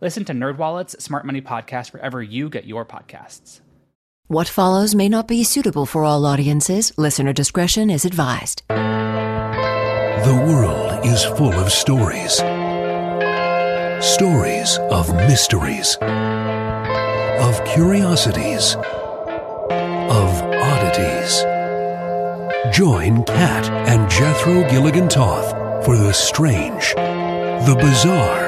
Listen to NerdWallet's Smart Money Podcast wherever you get your podcasts. What follows may not be suitable for all audiences. Listener discretion is advised. The world is full of stories. Stories of mysteries, of curiosities, of oddities. Join Kat and Jethro Gilligan Toth for the strange, the bizarre,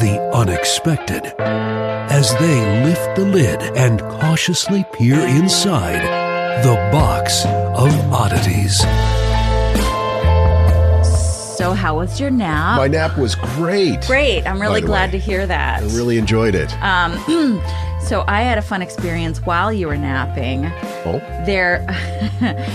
the unexpected as they lift the lid and cautiously peer inside the box of oddities. So, how was your nap? My nap was great. Great. I'm really glad way. to hear that. I really enjoyed it. Um, So, I had a fun experience while you were napping. oh, There,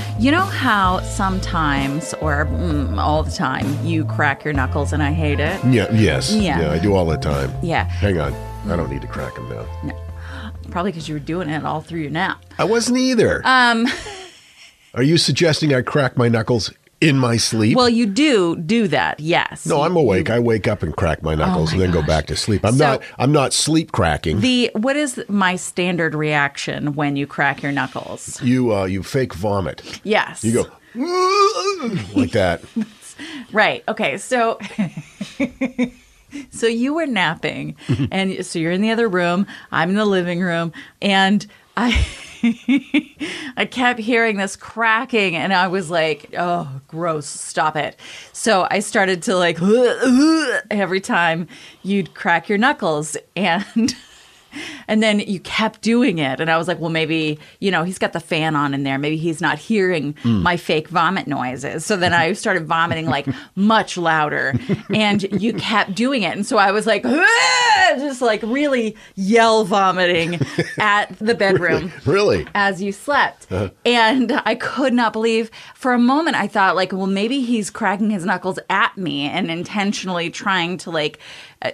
you know how sometimes, or mm, all the time, you crack your knuckles and I hate it? yeah, yes. Yeah. I do all the time. Yeah. Hang on. I don't need to crack them now. Probably because you were doing it all through your nap. I wasn't either. Um, Are you suggesting I crack my knuckles in my sleep? well, you do do that, yes. no, I'm awake. I wake up and crack my knuckles Oh my and then go back to sleep. I'm So- not I'm not sleep cracking. The what is my standard reaction when you crack your knuckles? you uh you fake vomit. Yes. You go like that. Right. Okay. So so you were napping and so you're in the other room, I'm in the living room and I I kept hearing this cracking and I was like, "Oh, gross, stop it." So I started to like every time you'd crack your knuckles and And then you kept doing it. And I was like, well, maybe, you know, he's got the fan on in there. Maybe he's not hearing hmm. my fake vomit noises. So then I started vomiting like much louder. And you kept doing it. And so I was like, just like really yell vomiting at the bedroom Really? as you slept. Uh-huh. And I could not believe for a moment I thought like, well, maybe he's cracking his knuckles at me and intentionally trying to like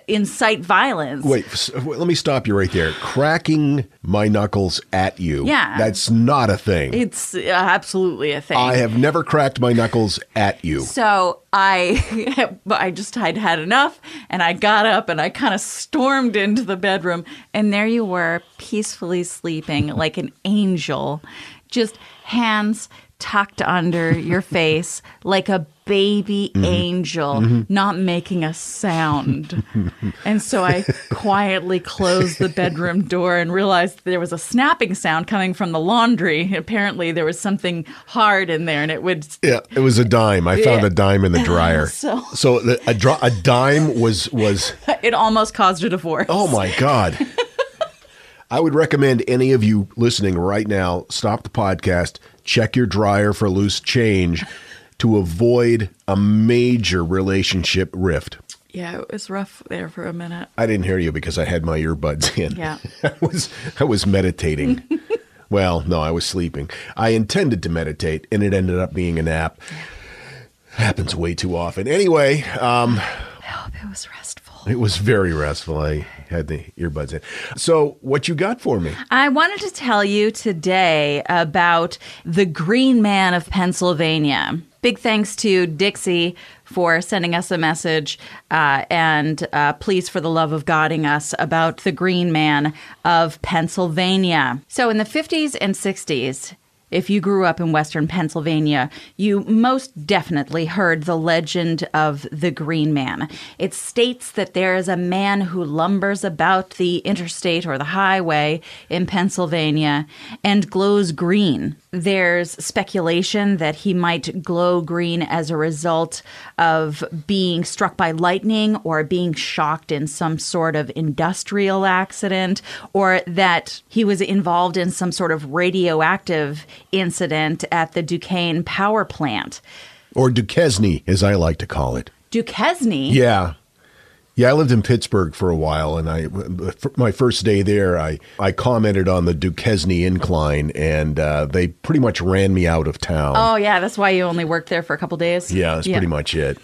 incite violence. Wait, let me stop you right there. Cracking my knuckles at you. Yeah. That's not a thing. It's uh, absolutely a thing. I have never cracked my knuckles at you. So I, I just had had enough, and I got up and I kind of stormed into the bedroom, and there you were, peacefully sleeping like an angel, just hands tucked under your face like a baby mm-hmm. angel, mm-hmm. not making a sound. and so I quietly closed the bedroom door and realized there was a snapping sound coming from the laundry. Apparently, there was something hard in there, and it would Yeah, it was a dime. I found Yeah. a dime in the dryer. So- so the, a, dro- a dime was was. it almost caused a divorce. Oh my god! I would recommend any of you listening right now stop the podcast, check your dryer for loose change, to avoid a major relationship rift. Yeah, it was rough there for a minute. I didn't hear you because I had my earbuds in. Yeah. I was I was meditating. well, no, I was sleeping. I intended to meditate, and it ended up being a nap. Happens way too often. Anyway, um, I hope it was restful. it was very restful. I had the earbuds in. So, what you got for me? I wanted to tell you today about the Green Man of Pennsylvania. Big thanks to Dixie for sending us a message uh, and uh, please, for the love of Godding us about the Green Man of Pennsylvania. So, in the 50s and 60s, If you grew up in Western Pennsylvania, you most definitely heard the legend of the Green Man. It states that there is a man who lumbers about the interstate or the highway in Pennsylvania and glows green. There's speculation that he might glow green as a result of being struck by lightning or being shocked in some sort of industrial accident, or that he was involved in some sort of radioactive incident at the Duquesne power plant. Or Duquesne, as I like to call it. Duquesne? Yeah. Yeah, I lived in Pittsburgh for a while, and I my first day there, I, I commented on the Duquesne incline, and uh, they pretty much ran me out of town. Oh, yeah, that's why you only worked there for a couple days? yeah, that's pretty much it.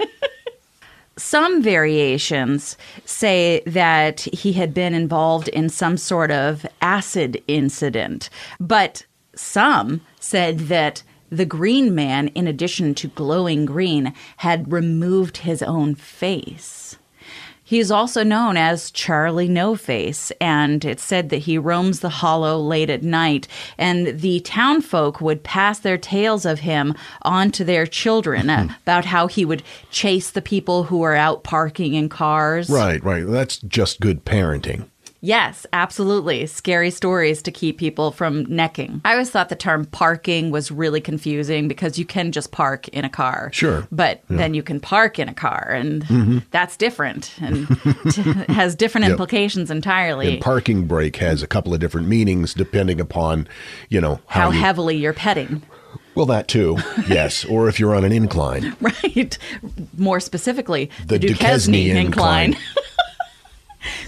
Some variations say that he had been involved in some sort of acid incident, but some said that the Green Man, in addition to glowing green, had removed his own face. He is also known as Charlie No Face, and it's said that he roams the hollow late at night, and the townfolk would pass their tales of him on to their children uh, about how he would chase the people who were out parking in cars. Right, right. That's just good parenting. Yes, absolutely. Scary stories to keep people from necking. I always thought the term parking was really confusing because you can just park in a car. Sure. But then you can park in a car, and mm-hmm. that's different and t- has different Yep. implications entirely. And parking brake has a couple of different meanings depending upon, you know, how, how you, heavily you're petting, Well, that too, yes. Or if you're on an incline. right? More specifically, The Duquesne incline.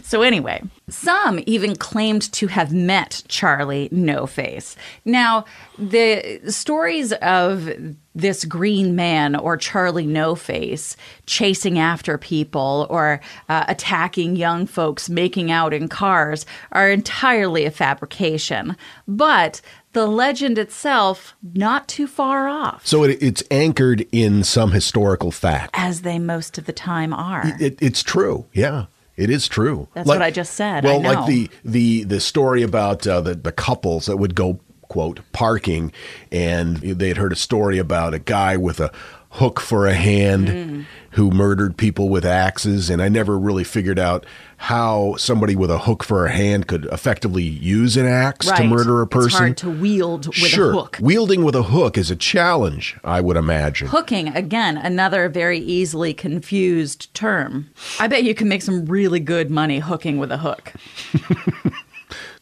So, anyway, some even claimed to have met Charlie No Face. Now, the stories of this green man or Charlie No Face chasing after people or uh, attacking young folks making out in cars are entirely a fabrication. But the legend itself, not too far off, So it, it's anchored in some historical fact. as they most of the time are. It, it's true. Yeah, it is true. That's what I just said. I Well, like the the the story about uh, the the couples that would go quote parking, and they had heard a story about a guy with a hook for a hand Mm. Who murdered people with axes, and I never really figured out how somebody with a hook for a hand could effectively use an axe to murder a person. It's hard to wield with sure, a hook. wielding with a hook is a challenge, I would imagine. Hooking, again, another very easily confused term. I bet you can make some really good money hooking with a hook.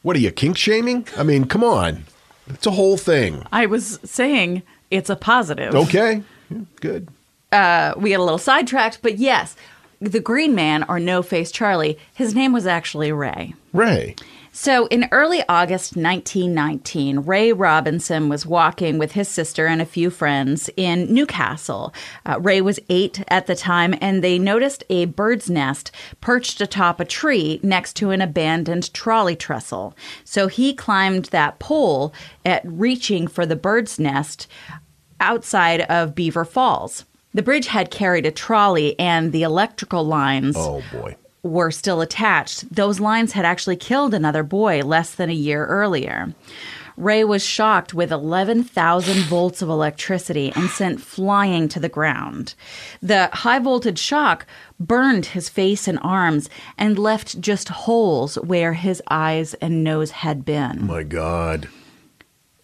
What are you kink shaming? I mean, come on, it's a whole thing. I was saying it's a positive. Okay, Yeah, good. Uh, we get a little sidetracked, but yes, the Green Man, or No Face Charlie, his name was actually Ray. Ray. So, in early August 1919, Ray Robinson was walking with his sister and a few friends in New Castle. Uh, Ray was eight at the time, and they noticed a bird's nest perched atop a tree next to an abandoned trolley trestle. So, he climbed that pole at reaching for the bird's nest outside of Beaver Falls. The bridge had carried a trolley, and the electrical lines Oh boy. were still attached. Those lines had actually killed another boy less than a year earlier. Ray was shocked with 11,000 volts of electricity and sent flying to the ground. The high voltage shock burned his face and arms and left just holes where his eyes and nose had been My God.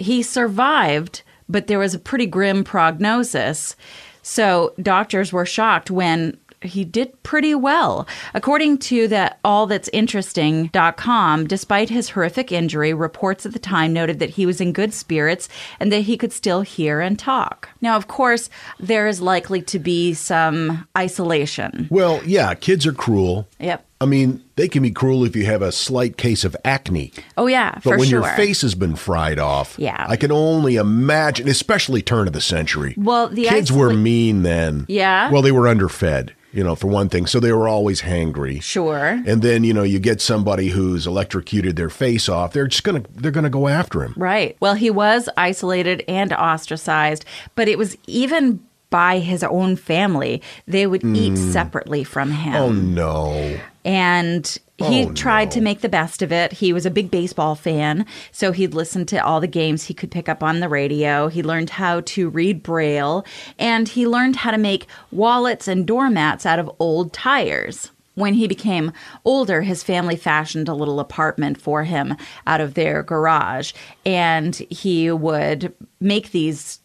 he survived, but there was a pretty grim prognosis. So doctors were shocked when he did pretty well. According to the allthat'sinteresting.com, despite his horrific injury, reports at the time noted that he was in good spirits and that he could still hear and talk. Now, of course, there is likely to be some isolation. Well, yeah, kids are cruel. Yep. I mean, they can be cruel if you have a slight case of acne. Oh yeah, But when sure. your face has been fried off, Yeah. I can only imagine, especially turn of the century. Well, the kids were mean then. Yeah? Well, they were underfed, you know, for one thing. So they were always hangry. Sure. And then, you know, you get somebody who's electrocuted their face off, they're just going to they're to go after him. Right. Well, he was isolated and ostracized, but it was even by his own family. They would eat separately from him Hmm. Oh no. and he Oh, tried no. to make the best of it. He was a big baseball fan, so he'd listen to all the games he could pick up on the radio. He learned how to read Braille, and he learned how to make wallets and doormats out of old tires. When he became older, his family fashioned a little apartment for him out of their garage, and he would make these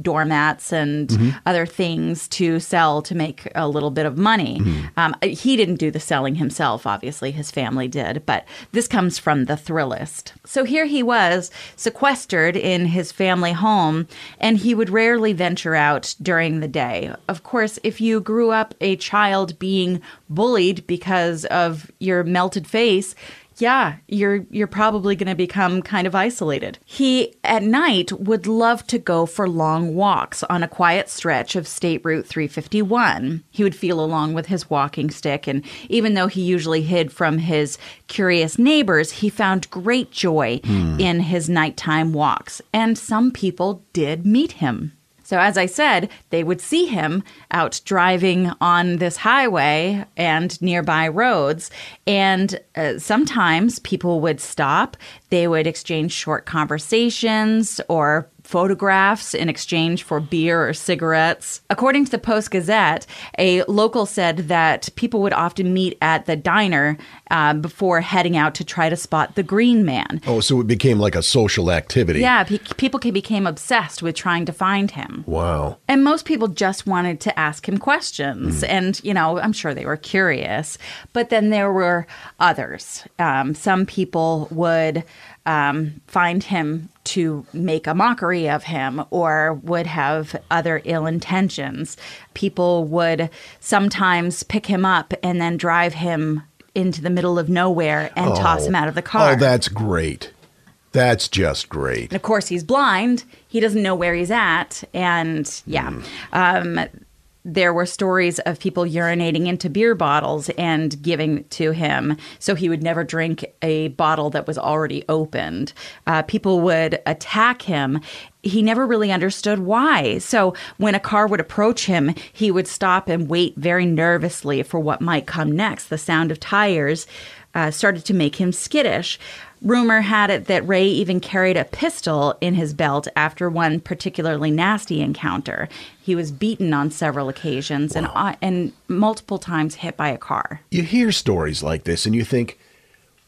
doormats and Mm-hmm. other things to sell to make a little bit of money. Mm-hmm. Um, he didn't do the selling himself, obviously, his family did, but this comes from the Thrillist. So here he was, sequestered in his family home, and he would rarely venture out during the day. Of course, if you grew up a child being bullied because of your melted face, yeah, you're you're probably going to become kind of isolated. He at night would love to go for long walks on a quiet stretch of State Route 351. He would feel along with his walking stick and even though he usually hid from his curious neighbors, he found great joy hmm. in his nighttime walks, and some people did meet him. So, as I said, they would see him out driving on this highway and nearby roads. And uh, sometimes people would stop, they would exchange short conversations or photographs in exchange for beer or cigarettes. According to the Post Gazette, a local said that people would often meet at the diner uh, before heading out to try to spot the Green Man. Oh, so it became like a social activity. Yeah, pe- people became obsessed with trying to find him. Wow. And most people just wanted to ask him questions. And, you know, I'm sure they were curious. But then there were others. Um, some people would um, find him to make a mockery of him or would have other ill intentions. People would sometimes pick him up and then drive him into the middle of nowhere and toss him out of the car. Oh, that's great. That's just great. And of course, he's blind. He doesn't know where he's at. And yeah, um, there were stories of people urinating into beer bottles and giving to him. So he would never drink a bottle that was already opened. Uh, people would attack him. He never really understood why. So when a car would approach him, he would stop and wait very nervously for what might come next. The sound of tires uh, started to make him skittish. Rumor had it that Ray even carried a pistol in his belt after one particularly nasty encounter. He was beaten on several occasions and uh, and multiple times hit by a car. You hear stories like this and you think,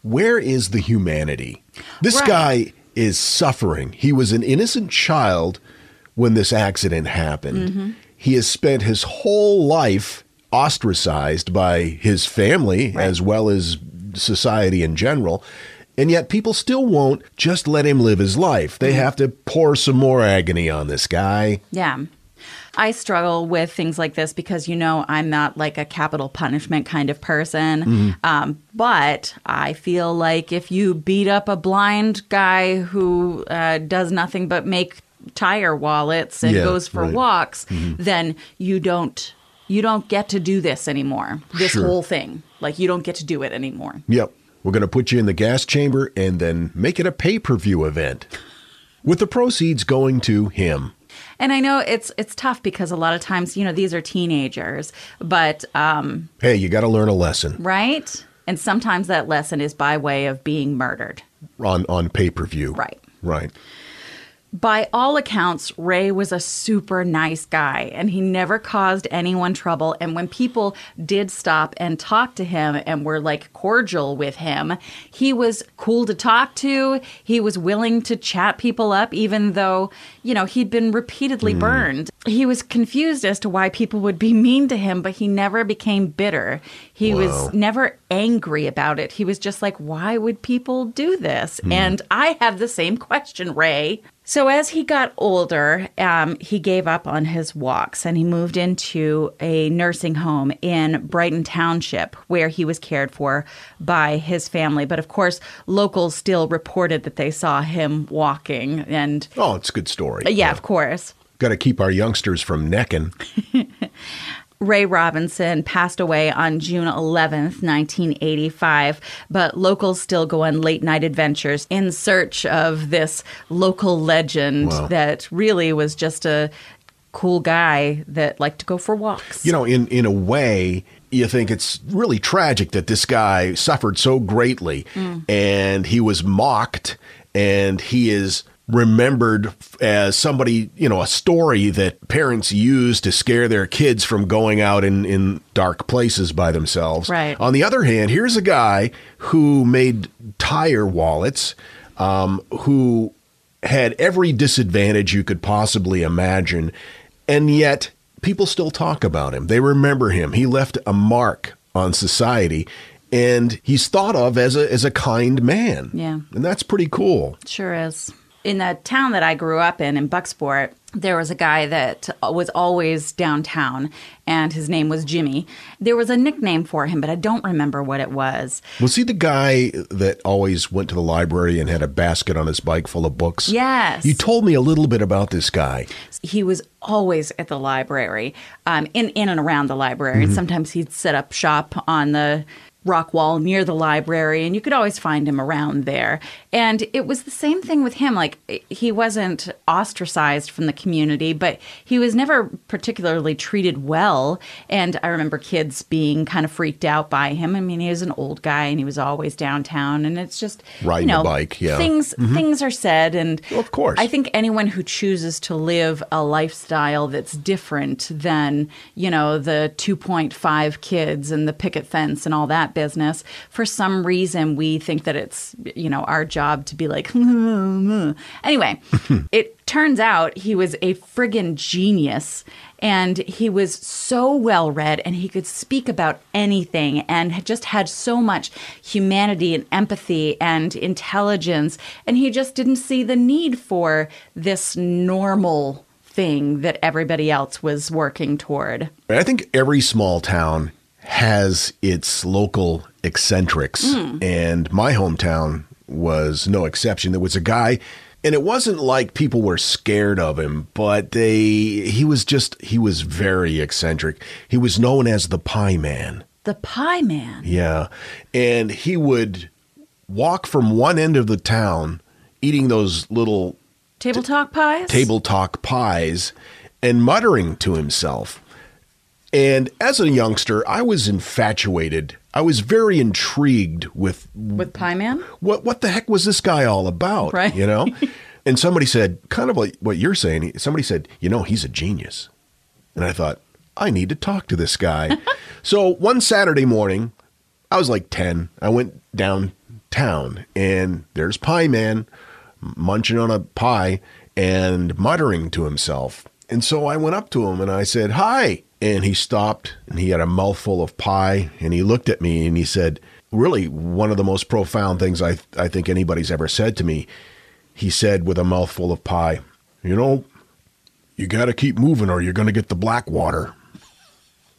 where is the humanity? This Right. guy is suffering. He was an innocent child when this accident happened. Mm-hmm. He has spent his whole life ostracized by his family as well as society in general. And yet people still won't just let him live his life. They have to pour some more agony on this guy. Yeah. I struggle with things like this because, you know, I'm not like a capital punishment kind of person. Um, but I feel like if you beat up a blind guy who uh, does nothing but make tire wallets and Yeah, goes for right. walks, then you don't you don't get to do this anymore. This Sure. whole thing, like you don't get to do it anymore. Yep. We're going to put you in the gas chamber and then make it a pay per view event with the proceeds going to him. And I know it's it's tough because a lot of times, you know, these are teenagers, but um, Hey, you got to learn a lesson right? And sometimes that lesson is by way of being murdered. on, on pay per view. Right. Right. By all accounts, Ray was a super nice guy and he never caused anyone trouble. And when people did stop and talk to him and were like cordial with him, he was cool to talk to. He was willing to chat people up, even though, you know, he'd been repeatedly mm. burned. He was confused as to why people would be mean to him, but he never became bitter. He Wow. was never angry about it. He was just like, why would people do this? Mm. And I have the same question, Ray. So as he got older, um, he gave up on his walks and he moved into a nursing home in Brighton Township, where he was cared for by his family. But of course, locals still reported that they saw him walking, and Oh, it's a good story. yeah, of course. Got to keep our youngsters from necking. Ray Robinson passed away on June 11th, 1985, but locals still go on late night adventures in search of this local legend Wow. that really was just a cool guy that liked to go for walks. You know, in in a way, you think it's really tragic that this guy suffered so greatly, mm. and he was mocked, and he is remembered as somebody, you know, a story that parents use to scare their kids from going out in, in dark places by themselves. Right. On the other hand, here's a guy who made tire wallets, um, who had every disadvantage you could possibly imagine, and yet people still talk about him. They remember him. He left a mark on society, and he's thought of as a as a kind man. Yeah. and that's pretty cool. Sure is. In the town that I grew up in, in Bucksport, there was a guy that was always downtown, and his name was Jimmy. There was a nickname for him, but I don't remember what it was. Was he the guy that always went to the library and had a basket on his bike full of books? Yes. You told me a little bit about this guy. He was always at the library, um, in in and around the library. And sometimes he'd set up shop on the rock wall near the library, and you could always find him around there. And it was the same thing with him. Like he wasn't ostracized from the community, but he was never particularly treated well. And I remember kids being kind of freaked out by him. I mean, he was an old guy, and he was always downtown, and it's just Riding you a know, bike, yeah. Things mm-hmm. things are said, and Well, of course. I think anyone who chooses to live a lifestyle that's different than, you know, the 2.5 kids and the picket fence and all that business, for some reason we think that it's, you know, our job to be like, anyway, it turns out he was a friggin' genius and he was so well read and he could speak about anything and had just had so much humanity and empathy and intelligence. And he just didn't see the need for this normal thing that everybody else was working toward. I think every small town has its local eccentrics, hmm. and my hometown was no exception. There was a guy, and it wasn't like people were scared of him, but they he was just he was very eccentric. He was known as the Pie Man. the pie man Yeah. And he would walk from one end of the town eating those little table talk pies table talk pies and muttering to himself. And as a youngster, I was infatuated. I was very intrigued with with pie man what what the heck was this guy all about, Right. You know? and somebody said, kind of like what you're saying, somebody said, "You know, he's a genius." And I thought, I need to talk to this guy. so one Saturday morning, I was like 10. I went downtown and there's Pie Man munching on a pie and muttering to himself. And so I went up to him and I said, Hi. And he stopped and he had a mouthful of pie and he looked at me and he said, Really, one of the most profound things I, I think anybody's ever said to me. He said with a mouthful of pie, You know, you got to keep moving or you're going to get the black water.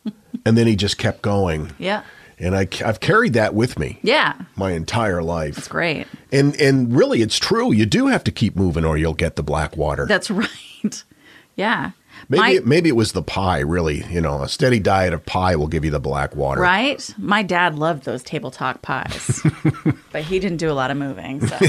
and then he just kept going. yeah And I, I've carried that with me yeah my entire life. it's great And and really, it's true. You do have to keep moving, or you'll get the black water. that's right yeah maybe My- it, maybe it was the pie. Really, you know, a steady diet of pie will give you the black water. Right? My dad loved those table talk pies, but he didn't do a lot of moving. So.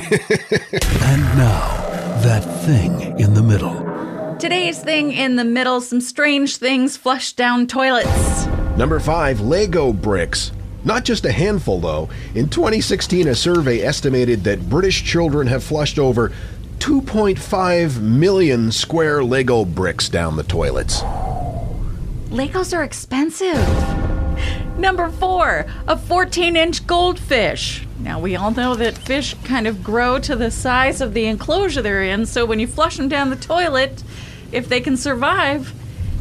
And now, that thing in the middle. Today's thing in the middle some strange things flush down toilets. Number five, Lego bricks. Not just a handful, though. In 2016, a survey estimated that British children have flushed over 2.5 million square Lego bricks down the toilets. Legos are expensive. Number four, a 14 inch goldfish. Now, we all know that fish kind of grow to the size of the enclosure they're in, so when you flush them down the toilet, if they can survive,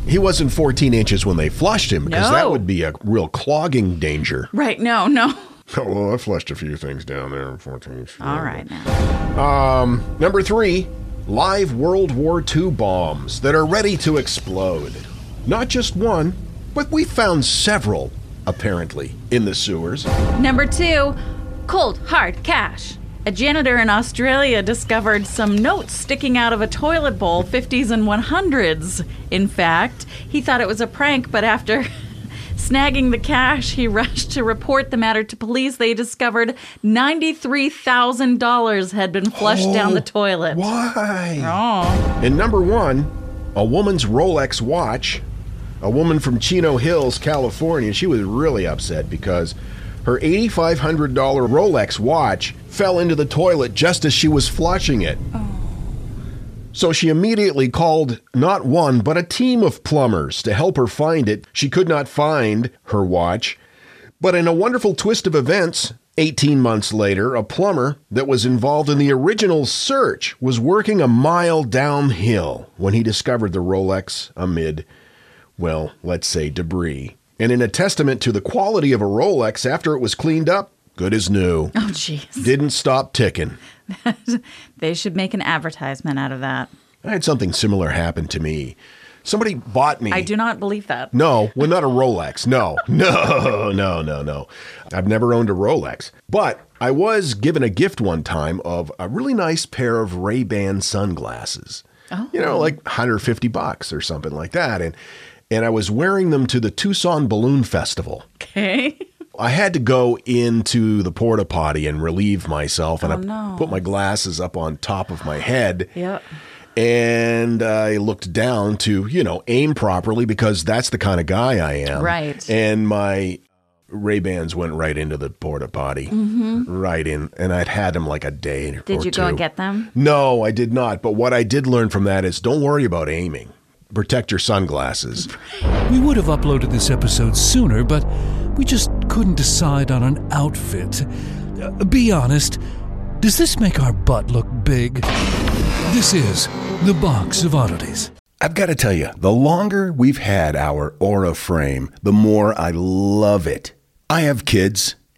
He wasn't 14 inches when they flushed him, because that would be a real clogging danger. right? No, no. Oh, well, I flushed a few things down there, 14 inches. All right, now. Um, number three, live World War II bombs that are ready to explode. Not just one, but we found several, apparently, in the sewers. Number two, cold hard cash. A janitor in Australia discovered some notes sticking out of a toilet bowl, 50s and 100s. In fact, he thought it was a prank, but after snagging the cash, he rushed to report the matter to police. They discovered $93,000 had been flushed oh, down the toilet. Why? Oh, And number one, a woman's Rolex watch. A woman from Chino Hills, California. She was really upset because her $8,500 Rolex watch fell into the toilet just as she was flushing it. Oh. So she immediately called not one, but a team of plumbers to help her find it. She could not find her watch. But in a wonderful twist of events, 18 months later, a plumber that was involved in the original search was working a mile downhill when he discovered the Rolex amid, well, let's say debris. And in a testament to the quality of a Rolex after it was cleaned up, good as new. Oh, jeez. Didn't stop ticking. They should make an advertisement out of that. I had something similar happen to me. Somebody bought me. I do not believe that. No, well, not a Rolex. No, no, no, no, no. I've never owned a Rolex, but I was given a gift one time of a really nice pair of Ray Ban sunglasses. Oh. You know, oh. like 150 bucks or something like that, and and I was wearing them to the Tucson Balloon Festival. Okay. I had to go into the porta potty and relieve myself, and Oh, I no. put my glasses up on top of my head Yep. and I looked down to, you know, aim properly because that's the kind of guy I am. Right. And my Ray Bans went right into the porta potty, right in, and I'd had them like a day. Mm-hmm. Did or you go and get them? No, I did not. But what I did learn from that is don't worry about aiming. Protect your sunglasses. We would have uploaded this episode sooner, but we just couldn't decide on an outfit. Uh, be honest, does this make our butt look big? This is the Box of Oddities. I've got to tell you, the longer we've had our Aura frame, the more I love it. I have kids,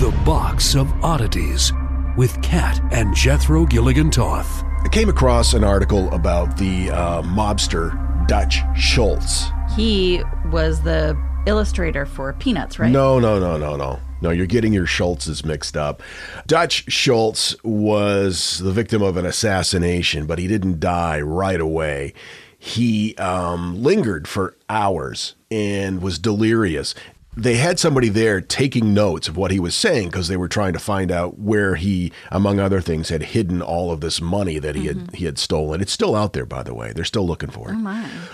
The Box of Oddities with Kat and Jethro Gilligan Toth. I came across an article about the uh, mobster Dutch Schultz. He was the illustrator for Peanuts, right? No, no, no, no, no. No, you're getting your Schultzes mixed up. Dutch Schultz was the victim of an assassination, but he didn't die right away. He um, lingered for hours and was delirious. They had somebody there taking notes of what he was saying because they were trying to find out where he, among other things, had hidden all of this money that he had mm-hmm. he had stolen. It's still out there, by the way. They're still looking for it. Oh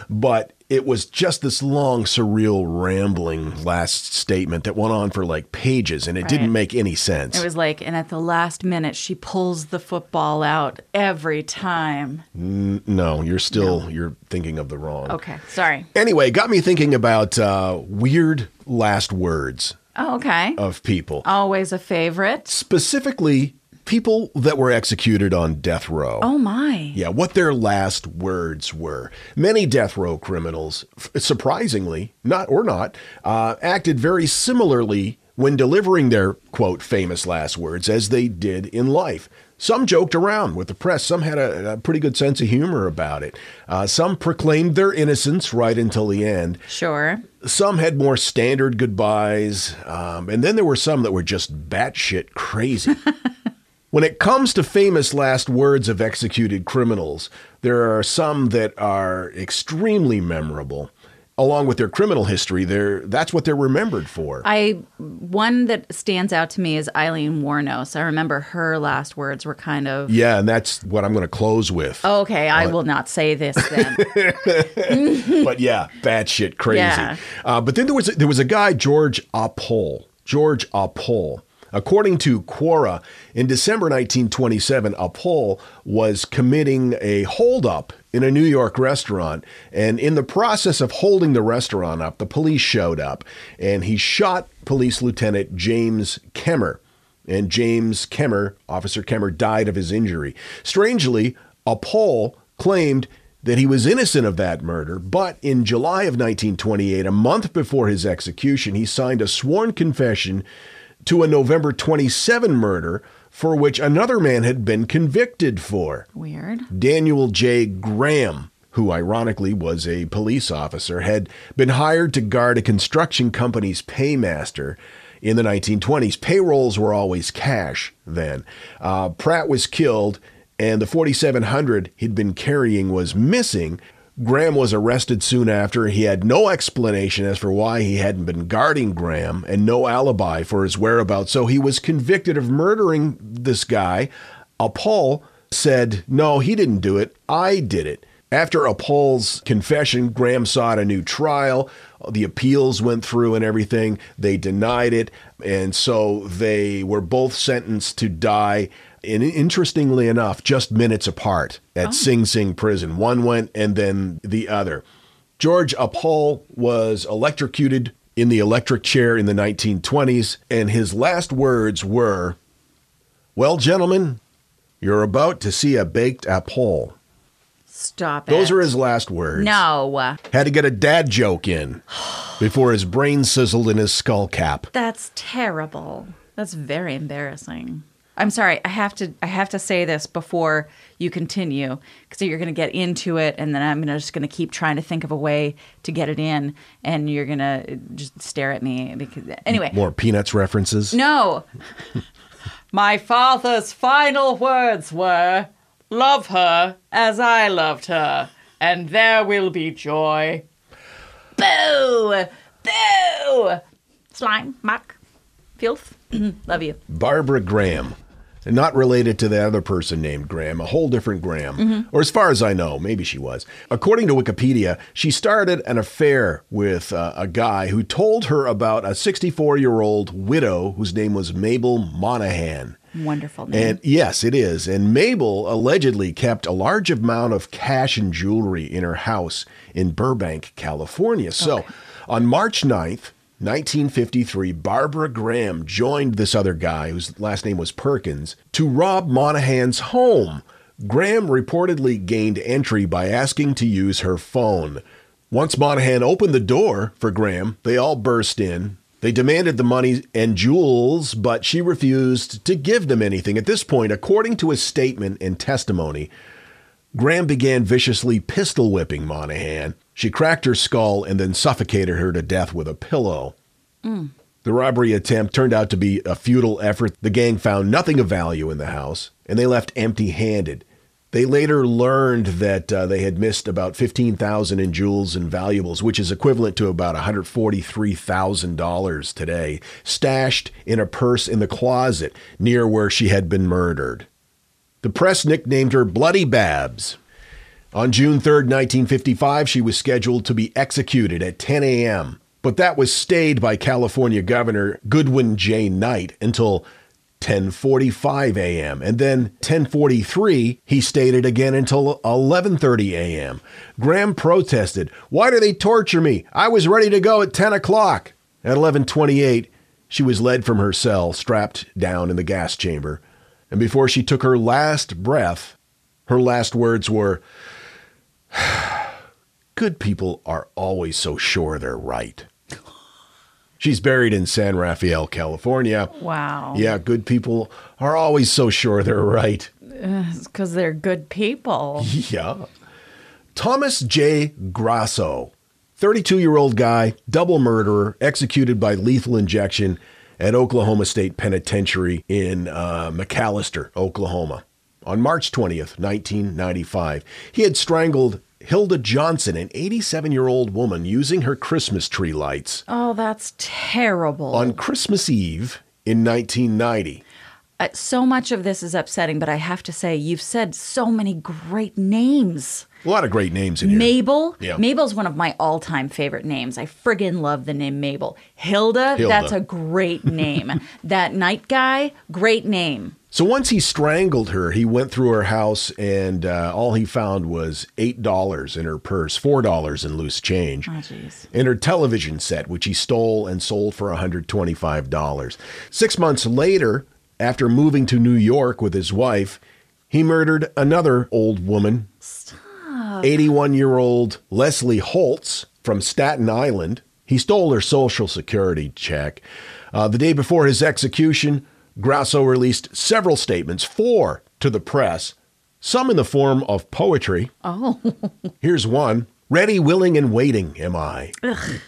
But it was just this long, surreal, rambling last statement that went on for like pages, and it didn't make any sense. It was like, and at the last minute, she pulls the football out every time. no, you're still you're thinking of the wrong. Okay, sorry. Anyway, got me thinking about uh, weird last words Oh, okay. of people, Always a favorite. specifically people that were executed on death row. Oh my. Yeah, what their last words were. Many death row criminals, surprisingly, not or not, uh, acted very similarly when delivering their quote famous last words as they did in life. Some joked around with the press. Some had a, a pretty good sense of humor about it. Uh, some proclaimed their innocence right until the end. Sure. Some had more standard goodbyes, um, and then there were some that were just batshit crazy. when it comes to famous last words of executed criminals, there are some that are extremely memorable. Along with their criminal history, they're, that's what they're remembered for. I one that stands out to me is Aileen Wuornos. I remember her last words were kind of yeah, and that's what I'm going to close with. Okay, I will not say this then. but yeah, batshit crazy. Yeah. Uh, but then there was a, there was a guy George Appel. George Appel. According to Quora, in December 1927, Appel was committing a holdup in a New York restaurant. And in the process of holding the restaurant up, the police showed up and he shot Police Lieutenant James Kemmer. And James Kemmer, Officer Kemmer, died of his injury. Strangely, Appel claimed that he was innocent of that murder, but in July of 1928, a month before his execution, he signed a sworn confession to a November 27 murder for which another man had been convicted for. Weird. Daniel J. Graham, who ironically was a police officer, had been hired to guard a construction company's paymaster in the 1920s. Payrolls were always cash then. Uh, Pratt was killed, and the 4700 he'd been carrying was missing. Graham was arrested soon after. He had no explanation as for why he hadn't been guarding Graham and no alibi for his whereabouts. So he was convicted of murdering this guy. Uh, Appel said, No, he didn't do it. I did it. After Appel's confession, Graham sought a new trial. The appeals went through and everything. They denied it. And so they were both sentenced to die. And interestingly enough, just minutes apart at oh. Sing Sing prison. One went and then the other. George Appel was electrocuted in the electric chair in the 1920s, and his last words were, Well, gentlemen, you're about to see a baked Appel. Stop it. Those are his last words. No. Had to get a dad joke in before his brain sizzled in his skull cap. That's terrible. That's very embarrassing. I'm sorry. I have to. I have to say this before you continue, because you're going to get into it, and then I'm gonna, just going to keep trying to think of a way to get it in, and you're going to uh, just stare at me. Because anyway, More Peanuts references. no. My father's final words were, "Love her as I loved her, and there will be joy." Boo! Boo! Slime, muck, filth. Love you. Barbara Graham and not related to the other person named Graham, a whole different Graham. Or as far as I know, maybe she was. According to Wikipedia, she started an affair with uh, a guy who told her about a 64 year old widow whose name was Mabel Monahan. Wonderful name. And yes, it is. And Mabel allegedly kept a large amount of cash and jewelry in her house in Burbank, California. So on March 9th, 1953, Barbara Graham joined this other guy, whose last name was Perkins, to rob Monahan's home. Graham reportedly gained entry by asking to use her phone. Once Monahan opened the door for Graham, they all burst in. They demanded the money and jewels, but she refused to give them anything. At this point, according to his statement and testimony, Graham began viciously pistol whipping Monahan. She cracked her skull and then suffocated her to death with a pillow. The robbery attempt turned out to be a futile effort. The gang found nothing of value in the house, and they left empty handed. They later learned that uh, they had missed about 15000 in jewels and valuables, which is equivalent to about $143,000 today, stashed in a purse in the closet near where she had been murdered. The press nicknamed her Bloody Babs. On June 3, 1955, she was scheduled to be executed at 10 a.m., but that was stayed by California Governor Goodwin J. Knight until 10:45 a.m. and then 10:43 he stayed it again until 11:30 a.m. Graham protested, "Why do they torture me? I was ready to go at 10 o'clock." At 11:28, she was led from her cell, strapped down in the gas chamber, and before she took her last breath, her last words were, "Good people are always so sure they're right." She's buried in San Rafael, California. wow. Yeah, good people are always so sure they're right. Because they're good people. Yeah. Thomas J. Grasso, 32 year old guy, double murderer, executed by lethal injection at Oklahoma State Penitentiary in uh, McAlester, Oklahoma, on March 20th, 1995. He had strangled Hilda Johnson, an 87 year old woman, using her Christmas tree lights Oh, that's terrible. on Christmas Eve in 1990. Uh, so much of this is upsetting, but I have to say, you've said so many great names. A lot of great names in here. Mabel. Yeah. Mabel's one of my all-time favorite names. I friggin' love the name Mabel. Hilda, Hilda. that's a great name. that Knight guy, great name. So once he strangled her, he went through her house and uh, all he found was $8 in her purse, $4 in loose change, Oh, and her television set, which he stole and sold for $125. Six months later, after moving to New York with his wife, he murdered another old woman, 81 year old Leslie Holtz from Staten Island. He stole her social security check. Uh, the day before his execution, Grasso released several statements, four to the press, some in the form of poetry. Oh. Here's one. Ready, willing, and waiting am I.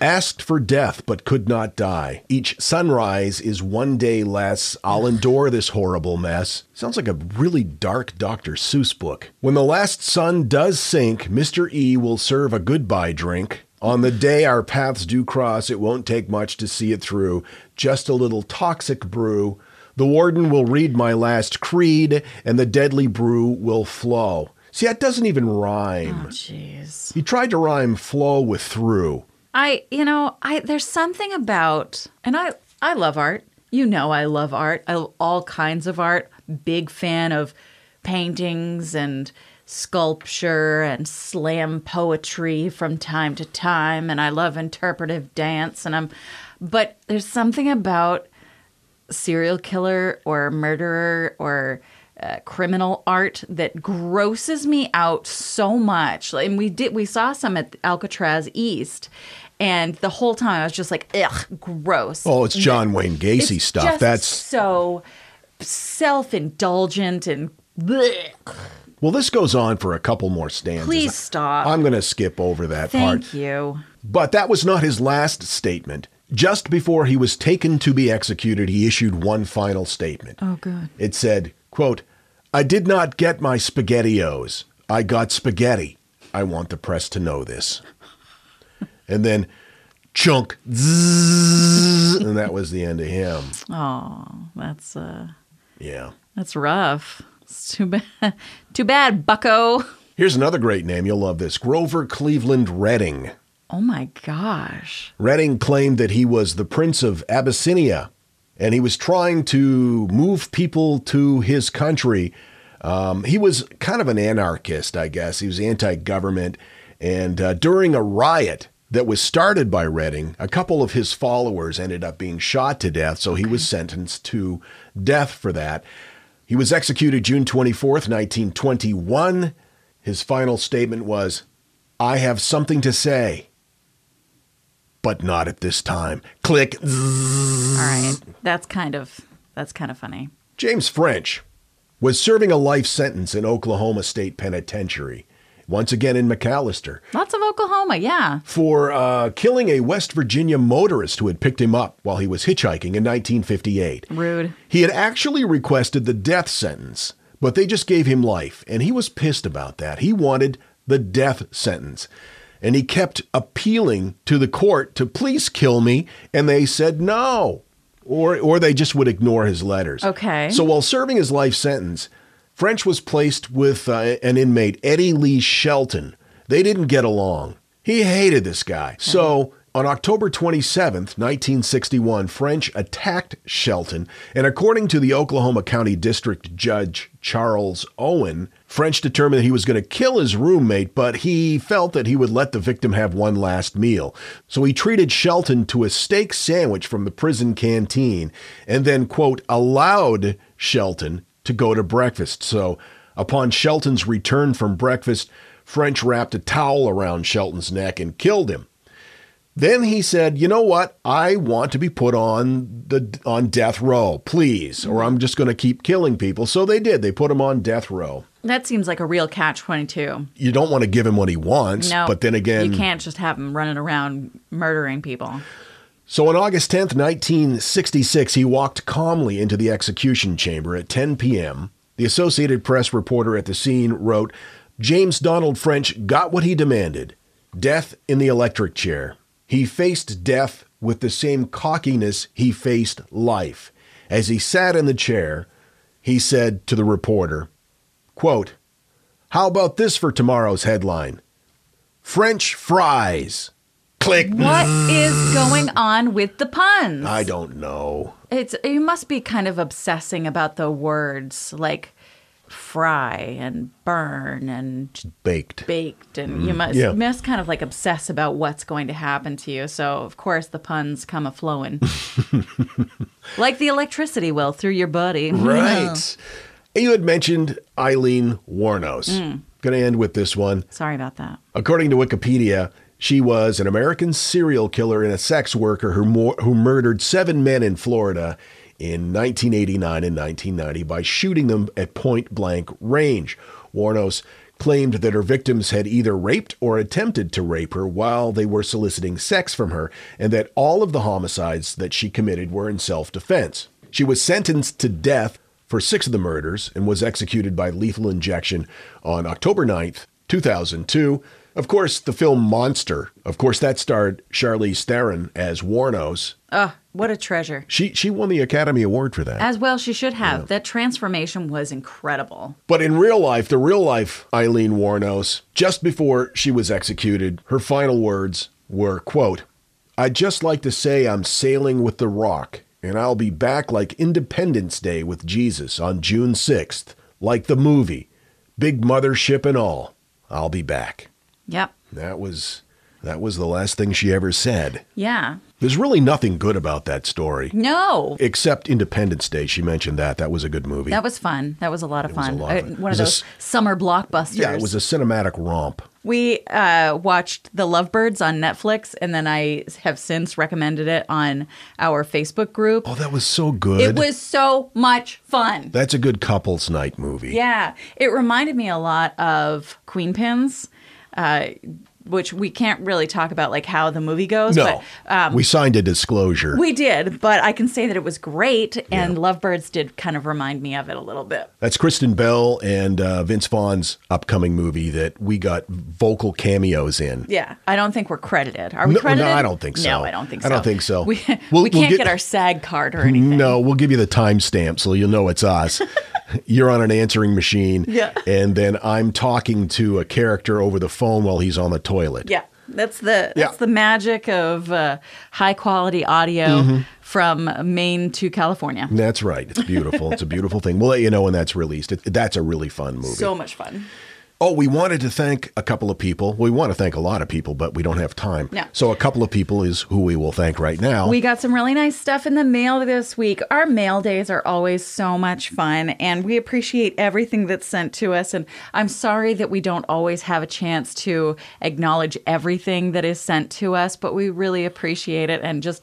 Asked for death, but could not die. Each sunrise is one day less. I'll endure this horrible mess. Sounds like a really dark Dr. Seuss book. When the last sun does sink, Mr. E will serve a goodbye drink. On the day our paths do cross, it won't take much to see it through. Just a little toxic brew. The warden will read my last creed, and the deadly brew will flow. See, that doesn't even rhyme. Oh, jeez. He tried to rhyme flow with through. I, you know, I there's something about, and I, I love art. You know, I love art. I love all kinds of art. Big fan of paintings and sculpture and slam poetry from time to time, and I love interpretive dance. And I'm, but there's something about serial killer or murderer or uh, criminal art that grosses me out so much. And we did we saw some at Alcatraz East, and the whole time I was just like, ugh, gross. Oh, it's John Wayne Gacy It's stuff. just That's so self-indulgent and bleh. well, this goes on for a couple more stanzas. Please stop. I'm going to skip over that part. Thank you. But that was not his last statement. Just before he was taken to be executed, he issued one final statement. Oh, good. It said, quote, I did not get my spaghettios. I got spaghetti. I want the press to know this. And then chunk, zzz, and that was the end of him. Oh, that's uh, Yeah. That's rough. It's too bad. Too bad, Bucko. Here's another great name. You'll love this Grover Cleveland Redding. Oh my gosh. Redding claimed that he was the Prince of Abyssinia and he was trying to move people to his country. Um, he was kind of an anarchist, I guess. He was anti government. And uh, during a riot that was started by Redding, a couple of his followers ended up being shot to death. So he was sentenced to death for that. He was executed June 24th, 1921. His final statement was, I have something to say, but not at this time. Click. All right. That's kind of that's kind of funny. James French was serving a life sentence in Oklahoma State Penitentiary, once again in McAlester, Lots of Oklahoma, yeah. for uh, killing a West Virginia motorist who had picked him up while he was hitchhiking in 1958. Rude. He had actually requested the death sentence, but they just gave him life, and he was pissed about that. He wanted the death sentence. And he kept appealing to the court to please kill me, and they said no. Or, or they just would ignore his letters. Okay. So while serving his life sentence, French was placed with uh, an inmate, Eddie Lee Shelton. They didn't get along. He hated this guy. So on October 27, 1961, French attacked Shelton, and according to the Oklahoma County District Judge Charles Owen, French determined that he was going to kill his roommate, but he felt that he would let the victim have one last meal. So he treated Shelton to a steak sandwich from the prison canteen and then, quote, allowed Shelton to go to breakfast. So upon Shelton's return from breakfast, French wrapped a towel around Shelton's neck and killed him. Then he said, "You know what? I want to be put on the on death row, please, or I'm just going to keep killing people." So they did. They put him on death row. That seems like a real catch 22. You don't want to give him what he wants, No. but then again, you can't just have him running around murdering people. So on August 10th, 1966, he walked calmly into the execution chamber at 10 p.m. The Associated Press reporter at the scene wrote, James Donald French got what he demanded death in the electric chair. He faced death with the same cockiness he faced life. As he sat in the chair, he said to the reporter, quote, How about this for tomorrow's headline? French fries. Click. What is going on with the puns? I don't know. It's you must be kind of obsessing about the words like fry and burn and Baked. baked and you must yeah. must kind of like obsess about what's going to happen to you. So of course the puns come a flowing. like the electricity will through your body. Right. You had mentioned Aileen Wuornos. Mm. Going to end with this one. Sorry about that. According to Wikipedia, she was an American serial killer and a sex worker who, who murdered seven men in Florida in 1989 and 1990 by shooting them at point blank range. Wuornos claimed that her victims had either raped or attempted to rape her while they were soliciting sex from her, and that all of the homicides that she committed were in self defense. She was sentenced to death for six of the murders and was executed by lethal injection on October 9th, 2002. Of course, the film Monster, of course, that starred Charlize Theron as Wuornos. Oh, what a treasure. She she won the Academy Award for that. As well she should have. That transformation was incredible. But in real life, the real life Aileen Wuornos, just before she was executed, her final words were, quote, I'd just like to say I'm sailing with the rock, and I'll be back like Independence Day with Jesus on June 6th, like the movie. Big mothership and all. I'll be back. Yep. That was that was the last thing she ever said. Yeah. There's really nothing good about that story. No. Except Independence Day. She mentioned that. That was a good movie. That was fun. That was a lot of was a fun. lot of Uh, fun. one of was a those summer blockbusters. yeah, it was a cinematic romp. We uh, watched The Lovebirds on Netflix, and then I have since recommended it on our Facebook group. Oh, that was so good. it was so much fun. That's a good couples night movie. Yeah, it reminded me a lot of Queenpins, uh, which we can't really talk about like how the movie goes. No, but, um, we signed a disclosure. we did, but I can say that it was great, and Lovebirds did kind of remind me of it a little bit. That's Kristen Bell and uh, Vince Vaughn's upcoming movie that we got vocal cameos in. Yeah, I don't think we're credited. Are we No, no. I don't think so. No, I don't think so. I don't think so. We, We'll- we we'll can't get- get, our SAG card or anything. No, we'll give you the timestamp so you'll know it's us. you're on an answering machine. Yeah. And then I'm talking to a character over the phone while he's on the toilet. Yeah. That's the that's Yeah. the magic of uh, high quality audio Mm-hmm. from Maine to California. That's right. It's beautiful. it's a beautiful thing. We'll let you know when that's released. It, that's a really fun movie. So much fun. Oh, we wanted to thank a couple of people. We want to thank a lot of people, but we don't have time. No. So a couple of people is who we will thank right now. We got some really nice stuff in the mail this week. Our mail days are always so much fun, and we appreciate everything that's sent to us. And I'm sorry that we don't always have a chance to acknowledge everything that is sent to us, but we really appreciate it. And just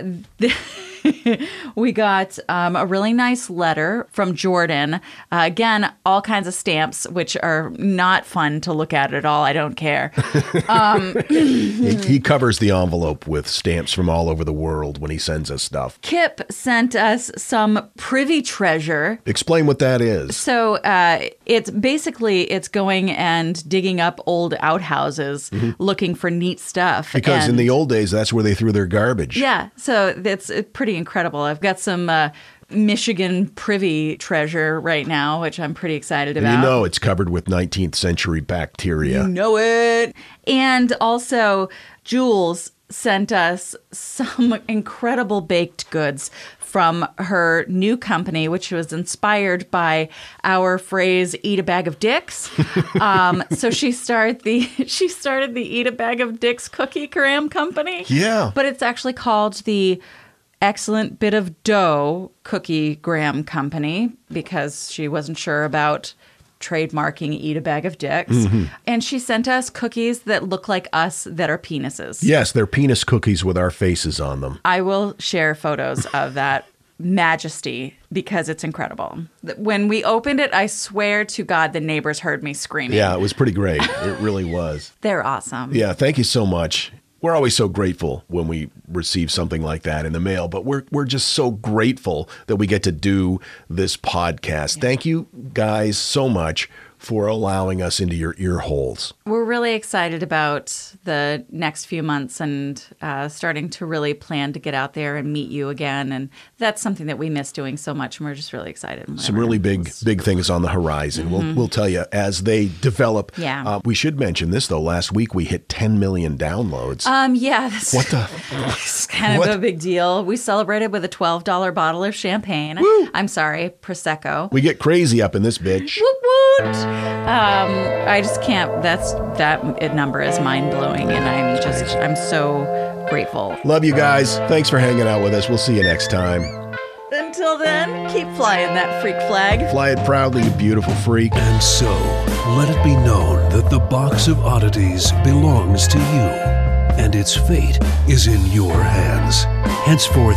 we got um, a really nice letter from Jordan. Uh, again, all kinds of stamps, which are not fun to look at at all. I don't care. he, he covers the envelope with stamps from all over the world when he sends us stuff. Kip sent us some privy treasure. Explain what that is. So uh, it's basically it's going and digging up old outhouses, looking for neat stuff. Mm-hmm. Because in the old days, that's where they threw their garbage. yeah, so that's uh, pretty incredible. I've got some uh, Michigan privy treasure right now, which I'm pretty excited And about. you know it's covered with 19th century bacteria. You know it. And also, Jules sent us some incredible baked goods from her new company, which was inspired by our phrase "eat a bag of dicks." um, so she started the she started the "eat a bag of dicks" cookie gram company. Yeah. but it's actually called the excellent bit of dough cookie graham company because she wasn't sure about trademarking eat a bag of dicks Mm-hmm. and she sent us cookies that look like us that are penises Yes, they're penis cookies with our faces on them. i will share photos of that majesty because it's incredible when we opened it i swear to god the neighbors heard me screaming Yeah, it was pretty great. It really was. they're awesome Yeah, thank you so much. We're always so grateful when we receive something like that in the mail, but we're we're just so grateful that we get to do this podcast. Thank you guys so much for allowing us into your ear holes. We're really excited about the next few months and uh, starting to really plan to get out there and meet you again. And that's something that we miss doing so much. And we're just really excited. Some really big big things on the horizon. We'll we'll tell you as they develop. Mm-hmm. Yeah. Uh, we should mention this though. Last week we hit 10 million downloads. Um, yeah, that's what the? it's kind what? of a big deal. We celebrated with a $12 bottle of champagne. I'm sorry, Prosecco. We get crazy up in this bitch. Woot. Um, I just can't. That's that number is mind blowing, and I'm just I'm so grateful. Love you guys. Thanks for hanging out with us. We'll see you next time. Until then, keep flying that freak flag. Fly it proudly, you beautiful freak. And so, let it be known that the box of oddities belongs to you, and its fate is in your hands. Henceforth,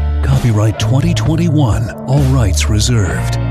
Copyright 2021. All rights reserved.